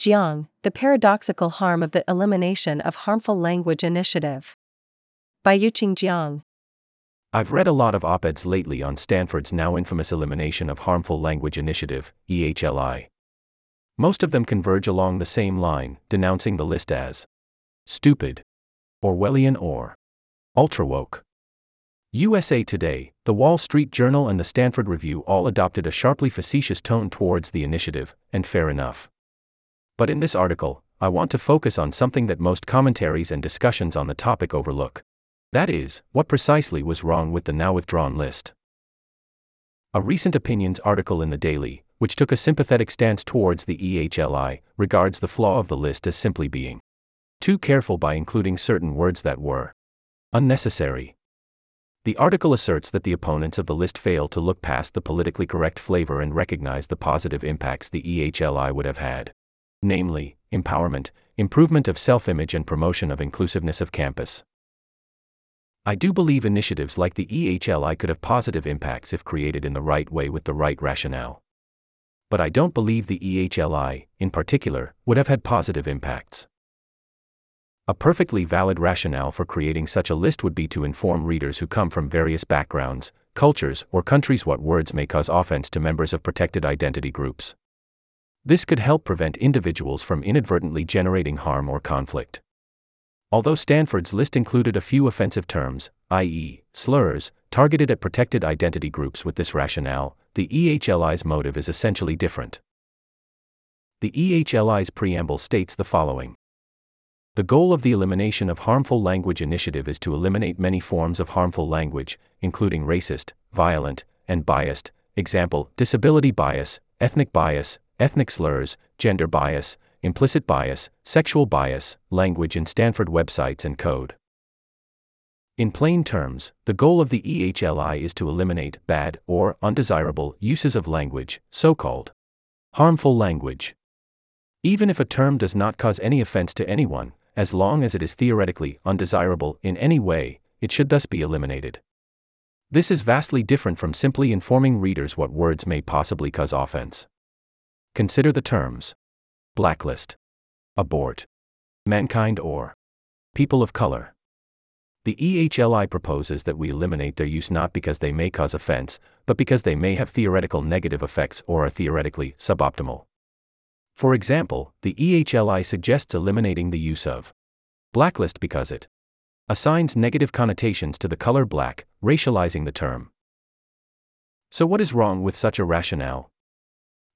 Jiang, The Paradoxical Harm of the Elimination of Harmful Language Initiative. By Yuqing Jiang. I've read a lot of op eds lately on Stanford's now infamous Elimination of Harmful Language Initiative, EHLI. Most of them converge along the same line, denouncing the list as stupid, Orwellian, or ultra woke. USA Today, The Wall Street Journal, and the Stanford Review all adopted a sharply facetious tone towards the initiative, and fair enough. But in this article, I want to focus on something that most commentaries and discussions on the topic overlook. That is, what precisely was wrong with the now withdrawn list. A recent opinions article in the Daily, which took a sympathetic stance towards the EHLI, regards the flaw of the list as simply being too careful by including certain words that were unnecessary. The article asserts that the opponents of the list fail to look past the politically correct flavor and recognize the positive impacts the EHLI would have had namely, empowerment, improvement of self image, and promotion of inclusiveness of campus. I do believe initiatives like the EHLI could have positive impacts if created in the right way with the right rationale. But I don't believe the EHLI, in particular, would have had positive impacts. A perfectly valid rationale for creating such a list would be to inform readers who come from various backgrounds, cultures, or countries what words may cause offense to members of protected identity groups. This could help prevent individuals from inadvertently generating harm or conflict. Although Stanford's list included a few offensive terms, i.e., slurs, targeted at protected identity groups with this rationale, the EHLI's motive is essentially different. The EHLI's preamble states the following The goal of the Elimination of Harmful Language Initiative is to eliminate many forms of harmful language, including racist, violent, and biased, example, disability bias, ethnic bias, ethnic slurs, gender bias, implicit bias, sexual bias, language in Stanford websites and code. In plain terms, the goal of the EHLI is to eliminate bad or undesirable uses of language, so called harmful language. Even if a term does not cause any offense to anyone, as long as it is theoretically undesirable in any way, it should thus be eliminated. This is vastly different from simply informing readers what words may possibly cause offense. Consider the terms blacklist, abort, mankind, or people of color. The EHLI proposes that we eliminate their use not because they may cause offense, but because they may have theoretical negative effects or are theoretically suboptimal. For example, the EHLI suggests eliminating the use of blacklist because it assigns negative connotations to the color black, racializing the term. So, what is wrong with such a rationale?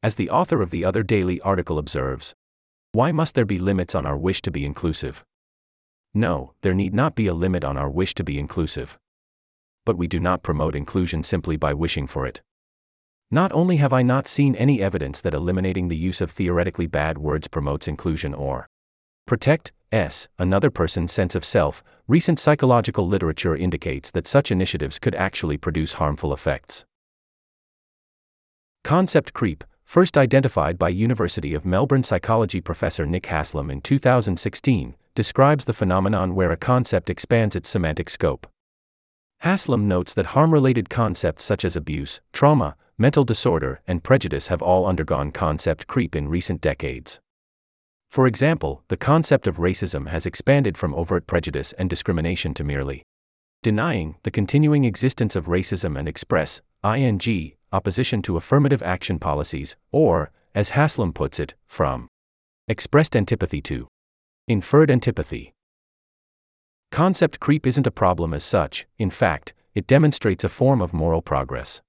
As the author of the other daily article observes, why must there be limits on our wish to be inclusive? No, there need not be a limit on our wish to be inclusive. But we do not promote inclusion simply by wishing for it. Not only have I not seen any evidence that eliminating the use of theoretically bad words promotes inclusion or protect s another person's sense of self, recent psychological literature indicates that such initiatives could actually produce harmful effects. Concept creep first identified by University of Melbourne psychology professor Nick Haslam in 2016, describes the phenomenon where a concept expands its semantic scope. Haslam notes that harm related concepts such as abuse, trauma, mental disorder, and prejudice have all undergone concept creep in recent decades. For example, the concept of racism has expanded from overt prejudice and discrimination to merely denying the continuing existence of racism and express, ing, opposition to affirmative action policies, or, as Haslam puts it, from expressed antipathy to inferred antipathy. Concept creep isn't a problem as such, in fact, it demonstrates a form of moral progress.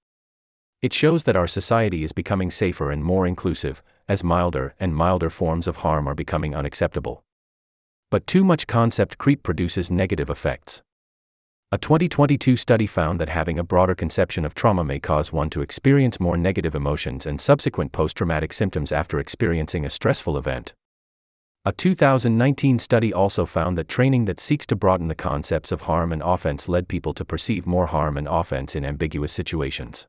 It shows that our society is becoming safer and more inclusive, as milder and milder forms of harm are becoming unacceptable. But too much concept creep produces negative effects. A 2022 study found that having a broader conception of trauma may cause one to experience more negative emotions and subsequent post traumatic symptoms after experiencing a stressful event. A 2019 study also found that training that seeks to broaden the concepts of harm and offense led people to perceive more harm and offense in ambiguous situations.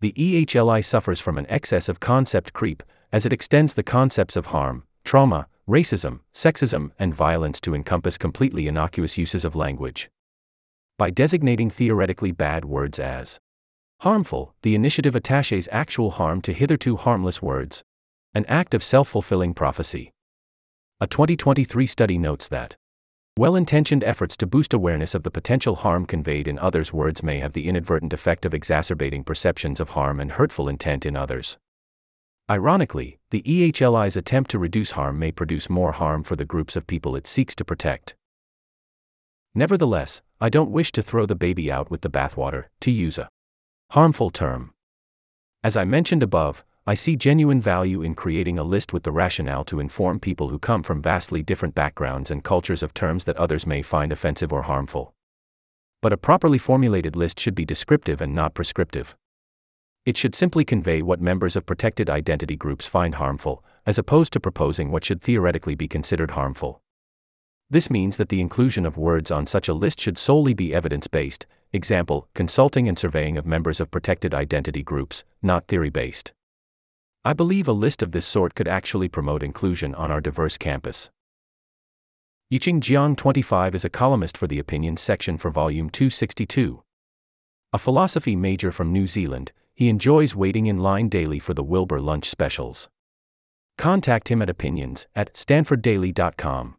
The EHLI suffers from an excess of concept creep, as it extends the concepts of harm, trauma, racism, sexism, and violence to encompass completely innocuous uses of language. By designating theoretically bad words as harmful, the initiative attaches actual harm to hitherto harmless words. An act of self fulfilling prophecy. A 2023 study notes that well intentioned efforts to boost awareness of the potential harm conveyed in others' words may have the inadvertent effect of exacerbating perceptions of harm and hurtful intent in others. Ironically, the EHLI's attempt to reduce harm may produce more harm for the groups of people it seeks to protect. Nevertheless, I don't wish to throw the baby out with the bathwater, to use a harmful term. As I mentioned above, I see genuine value in creating a list with the rationale to inform people who come from vastly different backgrounds and cultures of terms that others may find offensive or harmful. But a properly formulated list should be descriptive and not prescriptive. It should simply convey what members of protected identity groups find harmful, as opposed to proposing what should theoretically be considered harmful. This means that the inclusion of words on such a list should solely be evidence based, example, consulting and surveying of members of protected identity groups, not theory based. I believe a list of this sort could actually promote inclusion on our diverse campus. Yuqing Jiang 25 is a columnist for the opinions section for volume 262. A philosophy major from New Zealand, he enjoys waiting in line daily for the Wilbur lunch specials. Contact him at opinions at stanforddaily.com.